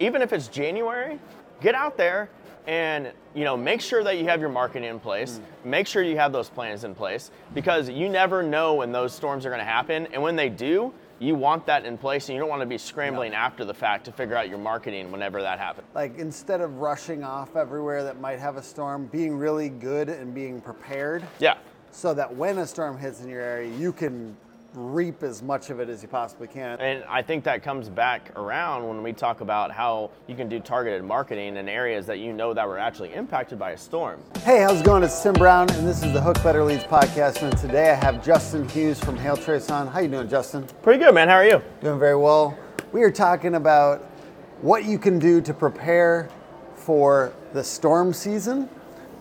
even if it's January, get out there and you know make sure that you have your marketing in place. Mm. Make sure you have those plans in place because you never know when those storms are going to happen. And when they do you want that in place and you don't want to be scrambling after the fact to figure out your marketing whenever that happens. Like instead of rushing off everywhere that might have a storm, being really good and being prepared yeah. so that when a storm hits in your area, you can reap as much of it as you possibly can. And I think that comes back around when we talk about how you can do targeted marketing in areas that you know that were actually impacted by a storm. Hey, how's it going? It's Tim Brown, and this is the Hook Better Leads podcast. And today I have Justin Hughes from Hail Trace on. How you doing, Justin? Pretty good, man. How are you? Doing very well. We are talking about what you can do to prepare for the storm season.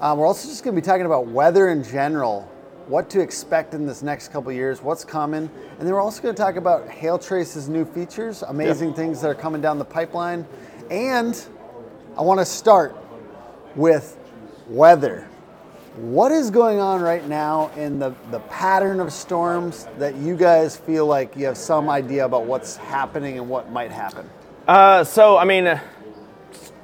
Um, we're also just going to be talking about weather in general, what to expect in this next couple years, what's coming, and then we're also going to talk about Hail Trace's new features, amazing things that are coming down the pipeline, and I want to start with weather. What is going on right now in the, the pattern of storms that you guys feel like you have some idea about what's happening and what might happen? Uh, so, I mean, uh,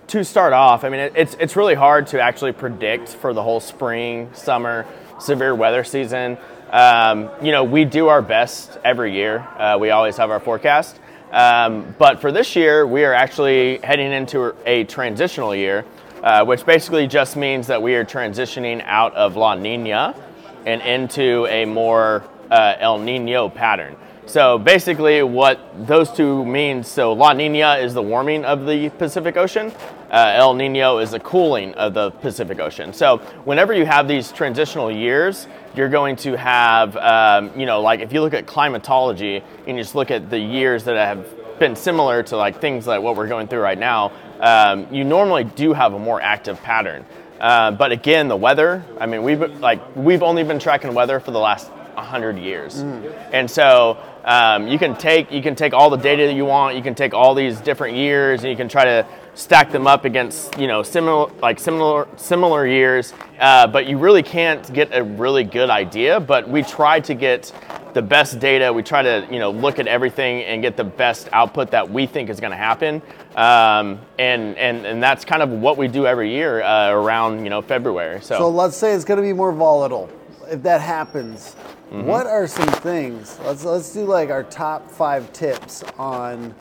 to start off, I mean, it, it's it's really hard to actually predict for the whole spring, summer, severe weather season. Um, you know, we do our best every year. Uh, we always have our forecast. Um, but for this year, we are actually heading into a transitional year, uh, which basically just means that we are transitioning out of La Nina and into a more uh, El Nino pattern. So basically, what those two means so La Nina is the warming of the Pacific Ocean, uh, El Nino is the cooling of the Pacific Ocean. So whenever you have these transitional years, you're going to have, um, you know, like if you look at climatology and you just look at the years that have been similar to like things like what we're going through right now, um, you normally do have a more active pattern. Uh, but again, the weather. I mean, we've like we've only been tracking weather for the last 100 years, and so um, you can take you can take all the data that you want. You can take all these different years, and you can try to stack them up against you know similar like similar similar years. Uh, but you really can't get a really good idea. But we try to get the best data. We try to you know look at everything and get the best output that we think is going to happen. Um, and and and that's kind of what we do every year uh, around you know February. So, So let's say it's going to be more volatile. If that happens, Mm-hmm. what are some things? Let's let's do like our top five tips on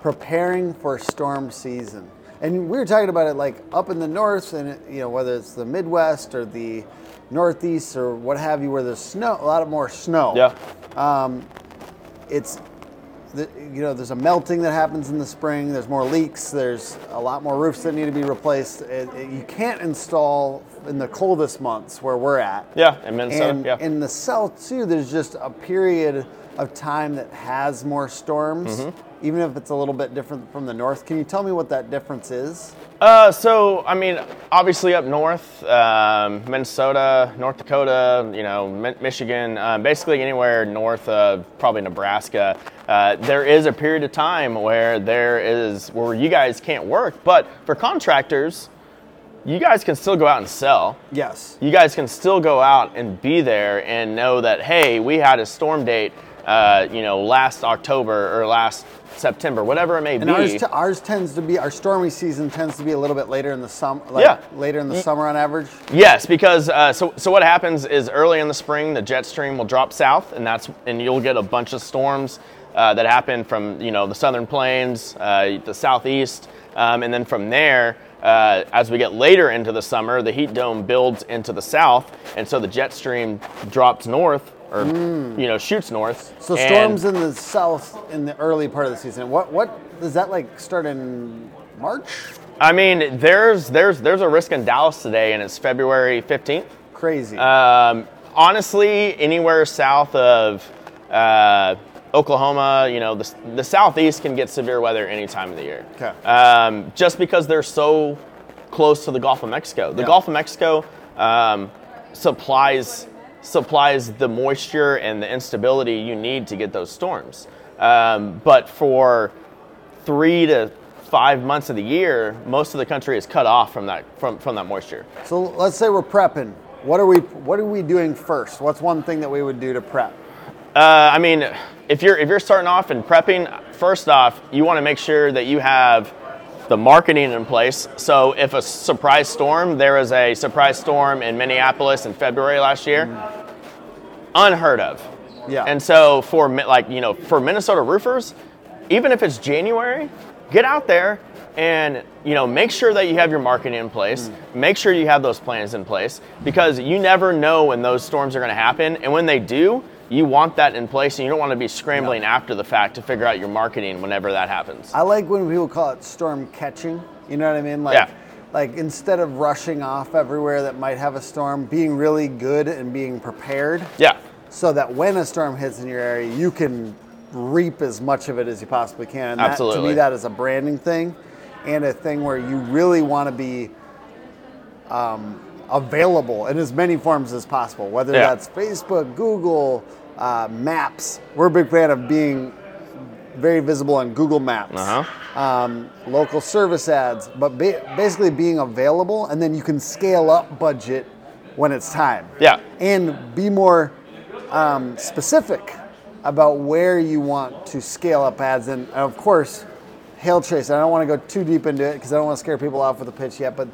preparing for storm season. And we were talking about it like up in the north, and you know whether it's the Midwest or the Northeast or what have you, where there's snow, a lot of more snow. yeah. Um, it's the, you know there's a melting that happens in the spring there's more leaks there's a lot more roofs that need to be replaced it, it- you can't install in the coldest months where we're at Yeah, in Minnesota. and yeah. in the south too there's just a period of time that has more storms Mm-hmm. even if it's a little bit different from the north can you tell me what that difference is Uh, so, I mean, obviously up north, um, Minnesota, North Dakota, you know, Michigan, um, basically anywhere north of probably Nebraska, uh, there is a period of time where there is where you guys can't work. But for contractors, you guys can still go out and sell. yes You guys can still go out and be there and know that hey, we had a storm date, uh, you know, last October or last September, whatever it may and be. ours, t- ours tends to be our stormy season tends to be a little bit later in the summer like Yeah. later in the summer on average Yes, because uh, so so what happens is early in the spring the jet stream will drop south, and that's and you'll get a bunch of storms uh, that happen from you know the southern plains, uh, the southeast, um, and then from there. Uh, as we get later into the summer, the heat dome builds into the south, and so the jet stream drops north, or you know shoots north. So storms in the south in the early part of the season. What what does that like start in March? I mean, there's there's there's a risk in Dallas today, and it's February fifteenth. Crazy. Um, honestly, anywhere south of uh, Oklahoma, you know, the, the southeast can get severe weather any time of the year. Okay. Um, just because they're so close to the Gulf of Mexico. The Yeah. Gulf of Mexico um, supplies supplies the moisture and the instability you need to get those storms. Um, but for three to five months of the year, most of the country is cut off from that from, from that moisture. so let's say we're prepping. What are we what are we doing first? What's one thing that we would do to prep? Uh, I mean, if you're if you're starting off and prepping, first off, you want to make sure that you have the marketing in place. So if a surprise storm, there was a surprise storm in Minneapolis in February last year, unheard of. Yeah. And so for like you know for Minnesota roofers, even if it's January, get out there and you know make sure that you have your marketing in place. Make sure you have those plans in place because you never know when those storms are going to happen, and when they do. You want that in place, and you don't want to be scrambling after the fact to figure out your marketing whenever that happens. I like when people call it storm catching. You know what I mean? Like, Yeah. like instead of rushing off everywhere that might have a storm, being really good and being prepared Yeah, so that when a storm hits in your area, you can reap as much of it as you possibly can. And That, to me, that is a branding thing and a thing where you really want to be um, available in as many forms as possible, whether Yeah. that's Facebook, Google, uh, Maps. We're a big fan of being very visible on Google Maps, Uh-huh. um, local service ads, but ba- basically being available, and then you can scale up budget when it's time. Yeah. And be more um, specific about where you want to scale up ads. And of course, hail trace. I don't want to go too deep into it because I don't want to scare people off with the pitch yet, but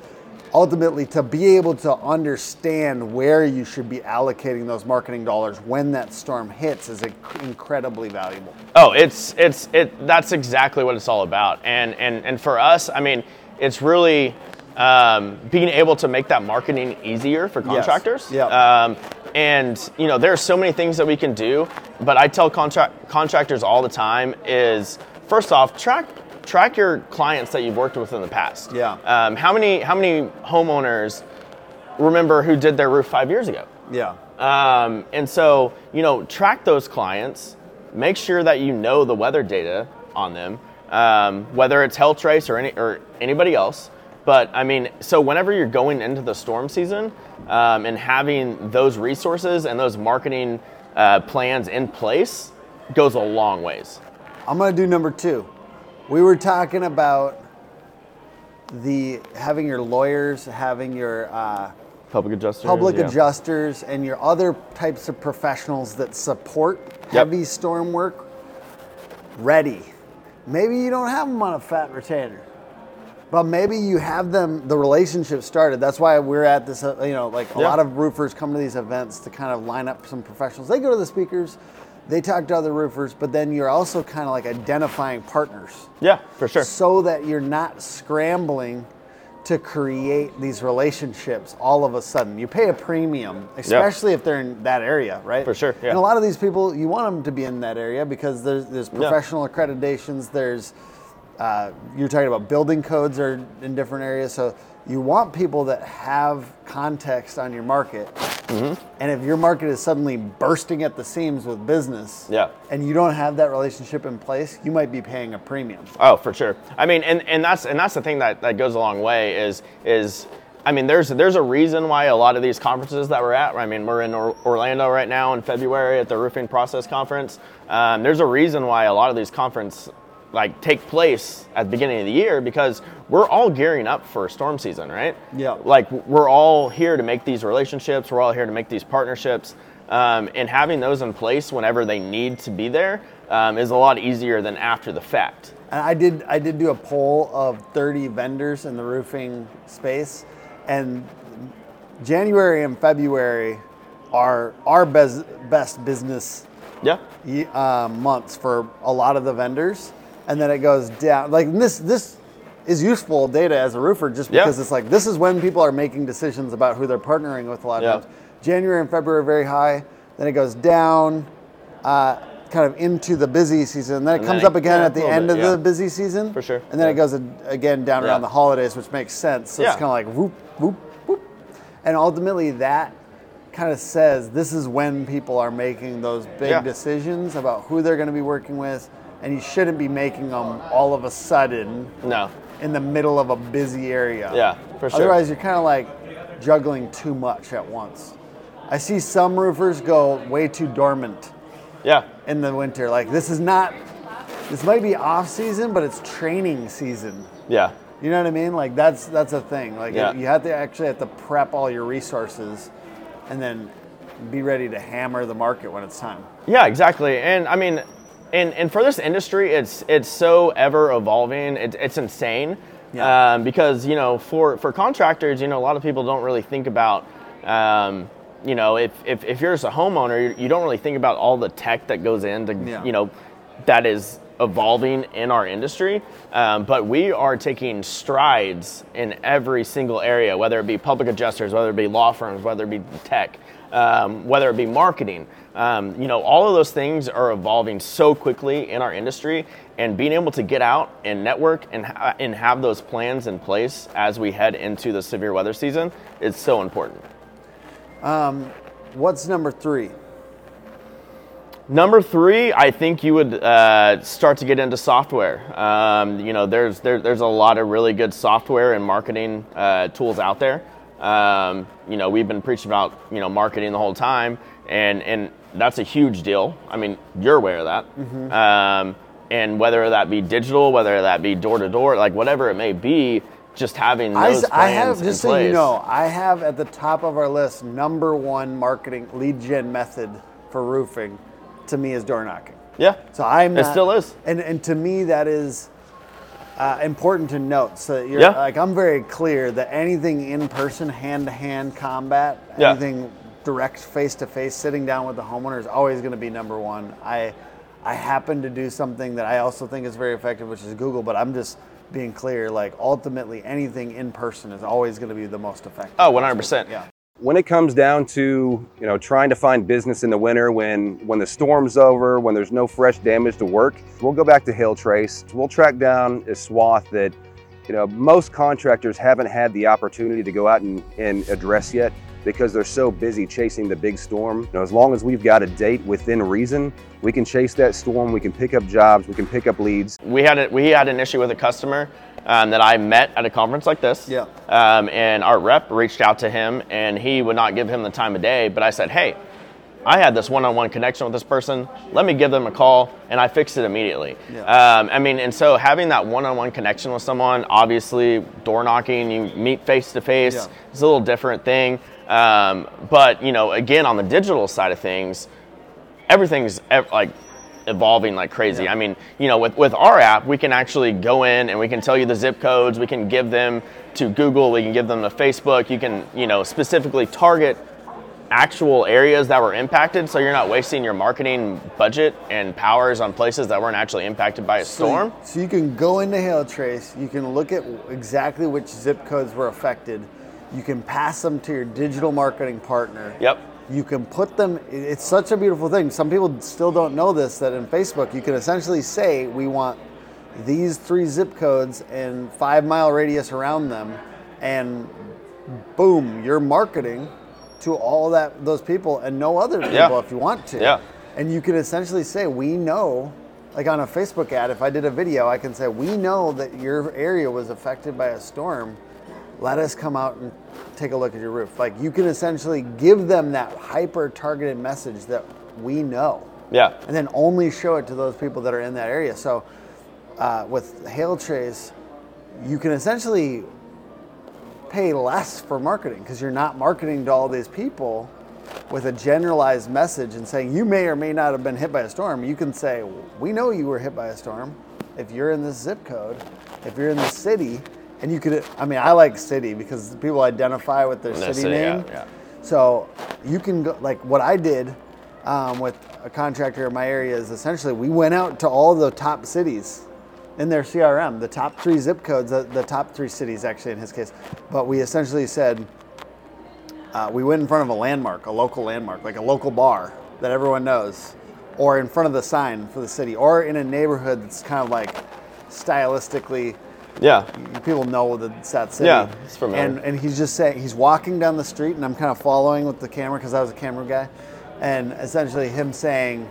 ultimately to be able to understand where you should be allocating those marketing dollars when that storm hits is incredibly valuable. Oh, it's it's it. That's exactly what it's all about. And and and for us, I mean, it's really um, being able to make that marketing easier for contractors. Yep. Um, and you know, there are so many things that we can do. But I tell contract contractors all the time is first off track track your clients that you've worked with in the past. Yeah. Um, how many how many homeowners remember who did their roof five years ago? Yeah. Um, and so, you know, track those clients, make sure that you know the weather data on them, um, whether it's Hail Trace or, any, or anybody else. But I mean, so whenever you're going into the storm season um, and having those resources and those marketing uh, plans in place goes a long ways. I'm gonna do number two. We were talking about the having your lawyers, having your uh, Public adjusters. public yeah. adjusters, and your other types of professionals that support heavy storm work ready. Maybe you don't have them on a fat retainer, but maybe you have them the relationship started. That's why we're at this. Uh, you know, like a Yeah. lot of roofers come to these events to kind of line up some professionals. They go to the speakers, they talk to other roofers, but then you're also kind of like identifying partners Yeah, for sure. so that you're not scrambling to create these relationships all of a sudden. You pay a premium, especially if they're in that area, right? For sure, yeah. And a lot of these people, you want them to be in that area because there's there's professional accreditations. There's uh, you're talking about building codes are in different areas, so you want people that have context on your market. Mm-hmm. And if your market is suddenly bursting at the seams with business, Yeah. and you don't have that relationship in place, you might be paying a premium. Oh, for sure. I mean, and, and that's and that's the thing that, that goes a long way is is I mean, there's there's a reason why a lot of these conferences that we're at. I mean, we're in or- Orlando right now in February at the Roofing Process Conference. Um, there's a reason why a lot of these conference like take place at the beginning of the year because we're all gearing up for storm season, right? Yeah. Like we're all here to make these relationships. We're all here to make these partnerships. Um, and having those in place whenever they need to be there um, is a lot easier than after the fact. And I did I did do a poll of 30 vendors in the roofing space, and January and February are our best best business Yeah. uh, months for a lot of the vendors, and then it goes down. Like this this is useful data as a roofer just Yeah. because it's like this is when people are making decisions about who they're partnering with a lot of Yeah. times. January and February are very high, then it goes down. Uh, kind of into the busy season, then it And comes then up it- again yeah, at the end bit, of yeah. the busy season. For sure, And then it goes again down Yeah. around the holidays, which makes sense. So it's kind of like whoop, whoop, whoop. And ultimately, that kind of says this is when people are making those big Yeah. decisions about who they're going to be working with. And you shouldn't be making them all of a sudden No. in the middle of a busy area. Yeah, for sure. Otherwise, you're kind of like juggling too much at once. I see some roofers go way too dormant Yeah. in the winter. Like this is not. This might be off season, but it's training season. Yeah. You know what I mean? Like that's that's a thing. Like Yeah. you have to actually have to prep all your resources, and then be ready to hammer the market when it's time. Yeah, exactly. And I mean, and, and for this industry, it's it's so ever evolving. It, it's insane Yeah. Um, because you know, for for contractors, you know, a lot of people don't really think about. Um, you know, if, if, if you're just a homeowner, you, you don't really think about all the tech that goes into, Yeah. you know, that is evolving in our industry. Um, but we are taking strides in every single area, whether it be public adjusters, whether it be law firms, whether it be tech, um, whether it be marketing. Um, you know, all of those things are evolving so quickly in our industry, and being able to get out and network and, ha- and have those plans in place as we head into the severe weather season is so important. What's number three? Number three, I think you would uh, start to get into software. Um, you know, there's there, there's a lot of really good software and marketing uh, tools out there. Um, you know, we've been preaching about you know marketing the whole time, and and that's a huge deal. I mean, you're aware of that. Um, and whether that be digital, whether that be door to door, like whatever it may be, just having I, those s- I have, just so you place. know, I have at the top of our list number one marketing lead gen method for roofing to me is door knocking. Yeah. So I'm It not- still is. and and to me that is uh, important to note. So you're Yeah. like I'm very clear that anything in person, hand to hand combat, Yeah. anything direct face to face, sitting down with the homeowner is always going to be number one. I I happen to do something that I also think is very effective, which is Google, but I'm just being clear. Like ultimately, anything in person is always going to be the most effective. Oh, 100%. Yeah. When it comes down to you know trying to find business in the winter when when the storm's over when there's no fresh damage to work we'll go back to hail trace. We'll track down a swath that you know most contractors haven't had the opportunity to go out and, and address yet because they're so busy chasing the big storm. You know as long as we've got a date within reason we can chase that storm we can pick up jobs we can pick up leads. We had a, we had an issue with a customer um, that I met at a conference like this. Yeah. Um, and our rep reached out to him, and he would not give him the time of day. But I said, "Hey, I had this one-on-one connection with this person. Let me give them a call," and I fixed it immediately. Yeah. Um, I mean, and so having that one-on-one connection with someone, obviously, door knocking, you meet face to face. It's a little different thing. Um, but you know, again, on the digital side of things, everything's ev- like evolving like crazy. Yeah. I mean, you know, with, with our app, we can actually go in and we can tell you the zip codes. We can give them to Google. We can give them to Facebook. You can, you know, specifically target actual areas that were impacted, so you're not wasting your marketing budget and powers on places that weren't actually impacted by a storm. So, so you can go into Hail Trace, you can look at exactly which zip codes were affected, you can pass them to your digital marketing partner. Yep. You can put them, it's such a beautiful thing. Some people still don't know this that in Facebook, you can essentially say, we want these three zip codes and five mile radius around them, and boom, you're marketing to all that those people and no other people Yeah. if you want to. Yeah. And you can essentially say, we know, like on a Facebook ad, if I did a video, I can say, we know that your area was affected by a storm. Let us come out and take a look at your roof. Like you can essentially give them that hyper targeted message that we know. Yeah. And then only show it to those people that are in that area. So uh, with Hail Trace, you can essentially pay less for marketing because you're not marketing to all these people with a generalized message and saying you may or may not have been hit by a storm. You can say, We know you were hit by a storm. If you're in this zip code, if you're in the city, and you could, I mean, I like city because people identify with their city, city, yeah, name. yeah. So you can go, like what I did um, with a contractor in my area is essentially we went out to all the top cities in their CRM, the top three zip codes, the, the top three cities actually in his case. But we essentially said uh, we went in front of a landmark, a local landmark, like a local bar that everyone knows, or in front of the sign for the city, or in a neighborhood that's kind of like stylistically Yeah. people know that it's that city. Yeah, it's familiar. And and he's just saying he's walking down the street, and I'm kind of following with the camera because I was a camera guy, and essentially him saying,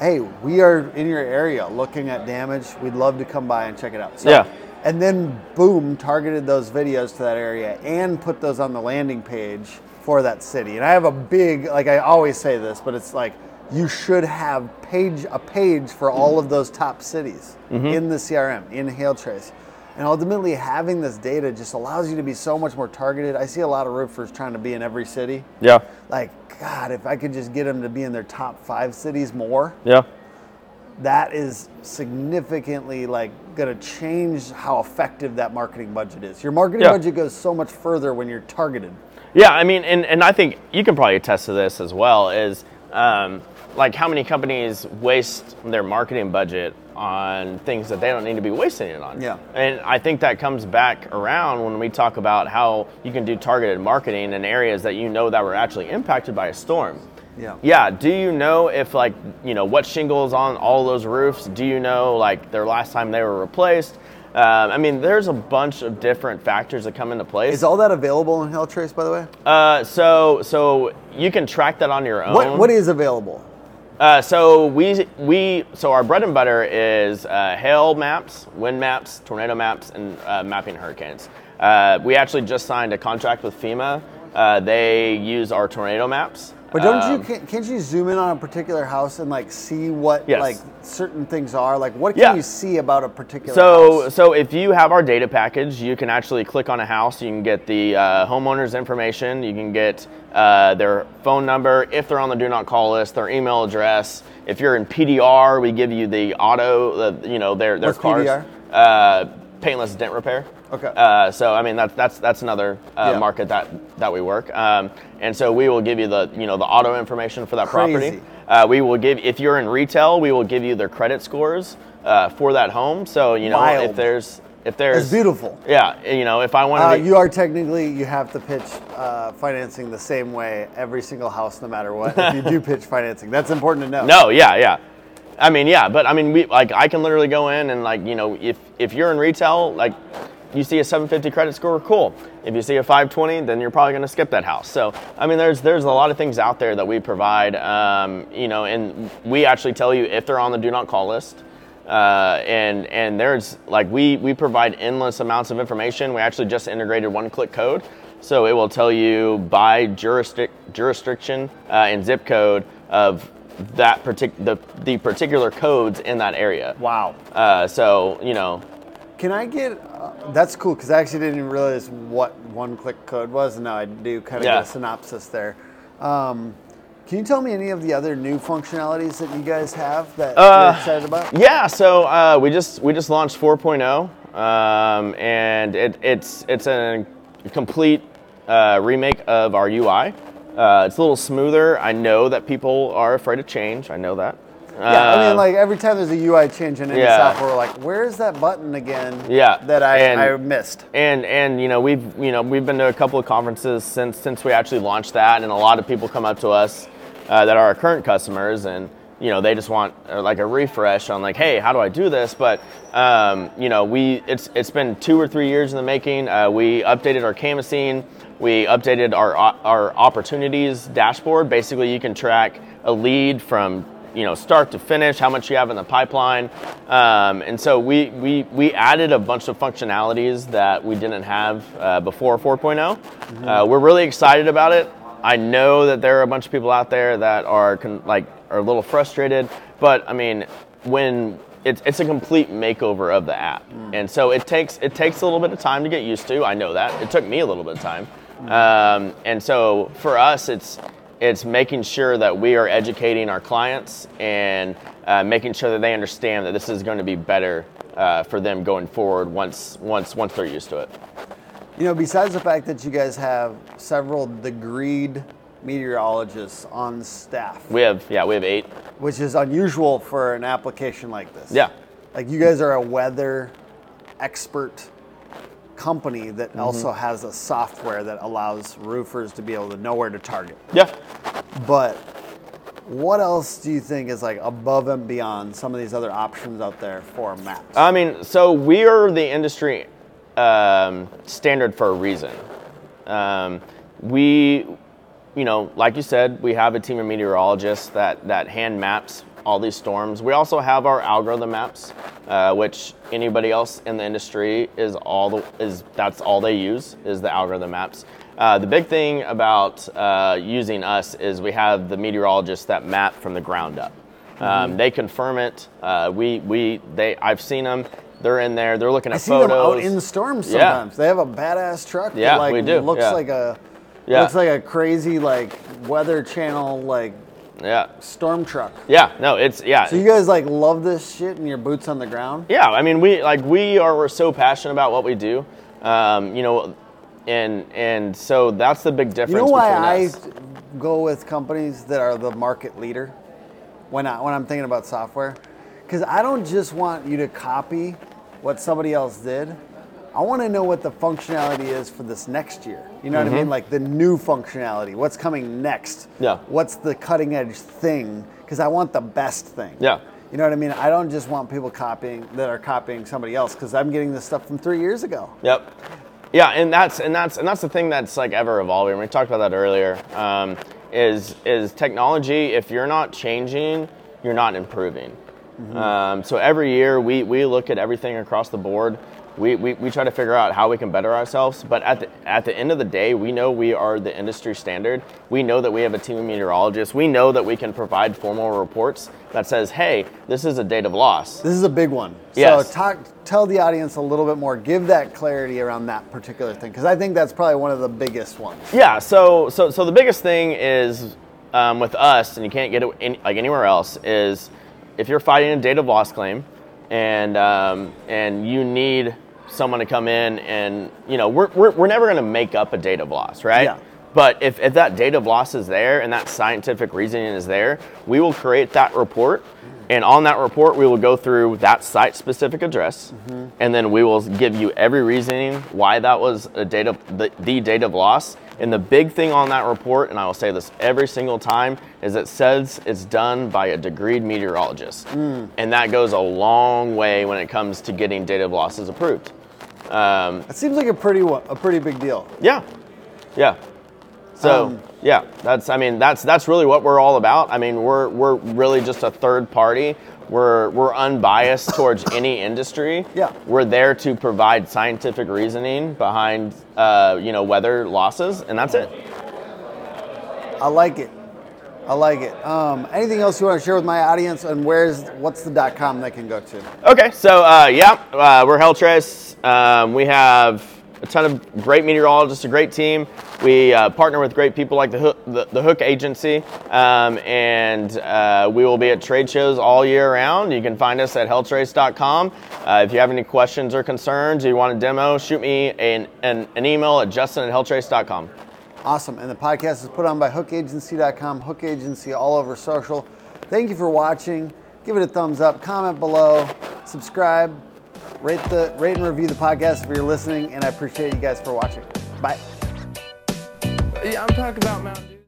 "Hey, we are in your area looking at damage. We'd love to come by and check it out." So, Yeah. And then boom, targeted those videos to that area and put those on the landing page for that city. And I have a big, like I always say this, but it's like you should have page a page for all of those top cities Mm-hmm. in the CRM in Hail Trace. And ultimately, having this data just allows you to be so much more targeted. I see a lot of roofers trying to be in every city. Yeah. Like, God, if I could just get them to be in their top five cities more, Yeah. that is significantly like going to change how effective that marketing budget is. Your marketing Yeah. budget goes so much further when you're targeted. Yeah, I mean, and, and I think you can probably attest to this as well. Is um, like how many companies waste their marketing budget on things that they don't need to be wasting it on. Yeah. And I think that comes back around when we talk about how you can do targeted marketing in areas that you know that were actually impacted by a storm. Yeah. Yeah. Do you know if like you know what shingles on all those roofs? Do you know like their last time they were replaced? Um, I mean, there's a bunch of different factors that come into place. Is all that available in Trace, by the way? Uh, so so you can track that on your own. What What is available? Uh, so we we so our bread and butter is uh, hail maps, wind maps, tornado maps, and uh, mapping hurricanes. Uh, we actually just signed a contract with FEMA. Uh, they use our tornado maps. But don't Um, you can't, can't you zoom in on a particular house and like see what Yes. like certain things are? Like what can Yeah. you see about a particular So, house? so if you have our data package, you can actually click on a house. You can get the uh, homeowner's information. You can get uh, their phone number if they're on the do not call list, their email address. If you're in PDR, we give you the auto, the, you know, their their What's cars. PDR? Uh, paintless dent repair. Okay. Uh, so I mean that's that's that's another uh, Yeah. market that that we work. Um, and so we will give you the you know the auto information for that Crazy. property. Uh, we will give if you're in retail, we will give you their credit scores uh, for that home. So you know Wild. if there's if there's It's beautiful. Yeah, you know if I want Uh, to. you are technically you have to pitch uh, financing the same way every single house, no matter what. if you do pitch financing, that's important to know. No, yeah, yeah. I mean, yeah, but I mean, we like I can literally go in and like you know if if you're in retail, like you see a 750 credit score, cool. If you see a 520, then you're probably going to skip that house. So I mean, there's there's a lot of things out there that we provide. Um, you know, and we actually tell you if they're on the do not call list. Uh, and and there's like we we provide endless amounts of information. We actually just integrated one click code, so it will tell you by jurisdic- jurisdiction uh, and zip code of that partic- the, the particular codes in that area. Wow. Uh, so you know, Can I get? Uh, that's cool because I actually didn't even realize what one-click code was, and now I do kind of Yeah. get a synopsis there. Um, can you tell me any of the other new functionalities that you guys have that Uh, you're excited about? yeah. So uh, we just we just launched 4.0, um, and it, it's it's a complete uh, remake of our UI. Uh, it's a little smoother. I know that people are afraid of change. I know that. Yeah, I mean, Uh, like every time there's a UI change in any Yeah. software, we're like, where is that button again? Yeah, that I, and- I missed. and and you know we've you know we've been to a couple of conferences since since we actually launched that, and a lot of people come up to us uh, that are our current customers, and you know they just want uh, like a refresh on like, hey, how do I do this? But um, you know we it's it's been two or three years in the making. Uh, we updated our canvassing, we updated our our opportunities dashboard. Basically, you can track a lead from you know start to finish how much you have in the pipeline. Um, and so we, we we added a bunch of functionalities that we didn't have uh, before 4.0 uh, we're really excited about it. I know that there are a bunch of people out there that are con- like are a little frustrated but i mean when it's, it's a complete makeover of the app. And so it takes it takes a little bit of time to get used to. I know that. It took me a little bit of time. Um, and so for us it's it's making sure that we are educating our clients and uh, making sure that they understand that this is going to be better uh, for them going forward once once once they're used to it. You know, besides the fact that you guys have several degreed meteorologists on staff, We have yeah we have eight. which is unusual for an application like this. Yeah. Like you guys are a weather expert company that Mm-hmm. also has a software that allows roofers to be able to know where to target. Yeah. But what else do you think is like above and beyond some of these other options out there for maps? I mean, so we are the industry um, standard for a reason. Um, we, you know, like you said, we have a team of meteorologists that, that hand maps all these storms. We also have our algorithm maps, uh, which anybody else in the industry is all the is that's all they use is the algorithm maps. Uh, the big thing about uh, using us is we have the meteorologists that map from the ground up. Um, they confirm it. Uh, we we they I've seen them. They're in there. They're looking at I see them out in the storms Yeah. sometimes. They have a badass truck Yeah, that like we do, looks yeah. like a Yeah. looks like a crazy like weather channel like Yeah. storm truck. Yeah. No, it's yeah. So you guys like love this shit and your boots on the ground? Yeah, I mean, we like we are we're so passionate about what we do, um, you know, and and so that's the big difference. You know why I go with companies that are the market leader when I when I'm thinking about software? Because I don't just want you to copy what somebody else did. I want to know what the functionality is for this next year. You know what I mean? Like the new functionality. What's coming next? Mm-hmm. Yeah. What's the cutting edge thing? Because I want the best thing. Yeah. You know what I mean? I don't just want people copying that are copying somebody else because I'm getting this stuff from three years ago. Yep. Yeah, and that's and that's and that's the thing that's like ever evolving. We talked about that earlier. Um, is is technology? If you're not changing, you're not improving. Um, so every year we we look at everything across the board. We, we, we try to figure out how we can better ourselves, but at the, at the end of the day, we know we are the industry standard. We know that we have a team of meteorologists. We know that we can provide formal reports that says, hey, this is a date of loss. This is a big one. Yes. So talk, tell the audience a little bit more. Give that clarity around that particular thing because I think that's probably one of the biggest ones. Yeah. So so so the biggest thing is um, with us, and you can't get it in, like anywhere else, is if you're fighting a date of loss claim, and um, and you need someone to come in and you know we're we're, we're never going to make up a date of loss, right? Yeah. But if, if that date of loss is there and that scientific reasoning is there, we will create that report. And on that report, we will go through that site specific address. Mm-hmm. And then we will give you every reasoning why that was a date of the, the date of loss. And the big thing on that report, and I will say this every single time, is it says it's done by a degreed meteorologist. And that goes a long way when it comes to getting data losses approved. Um, It seems like a pretty a pretty big deal. yeah, yeah. So Um, yeah, that's I mean that's that's really what we're all about. I mean we're we're really just a third party. We're we're unbiased towards any industry. Yeah. We're there to provide scientific reasoning behind uh, you know weather losses, and that's it. I like it. I like it. Um, anything else you want to share with my audience? And where's what's the dot com they can go to? Okay, so uh, yeah, uh, we're HailTrace. Um, we have a ton of great meteorologists, a great team. We uh, partner with great people like the Hook, the, the Hook Agency, um, and uh, we will be at trade shows all year round. You can find us at hailtrace.com. Uh, if you have any questions or concerns, or you want a demo, shoot me an, an, an email at justin at hailtrace.com. Awesome. And the podcast is put on by hookagency.com, Hook Agency all over social. Thank you for watching. Give it a thumbs up, comment below, subscribe, rate the rate and review the podcast if you're listening, and I appreciate you guys for watching. Bye. Yeah, I'm talking about Mountain Dew.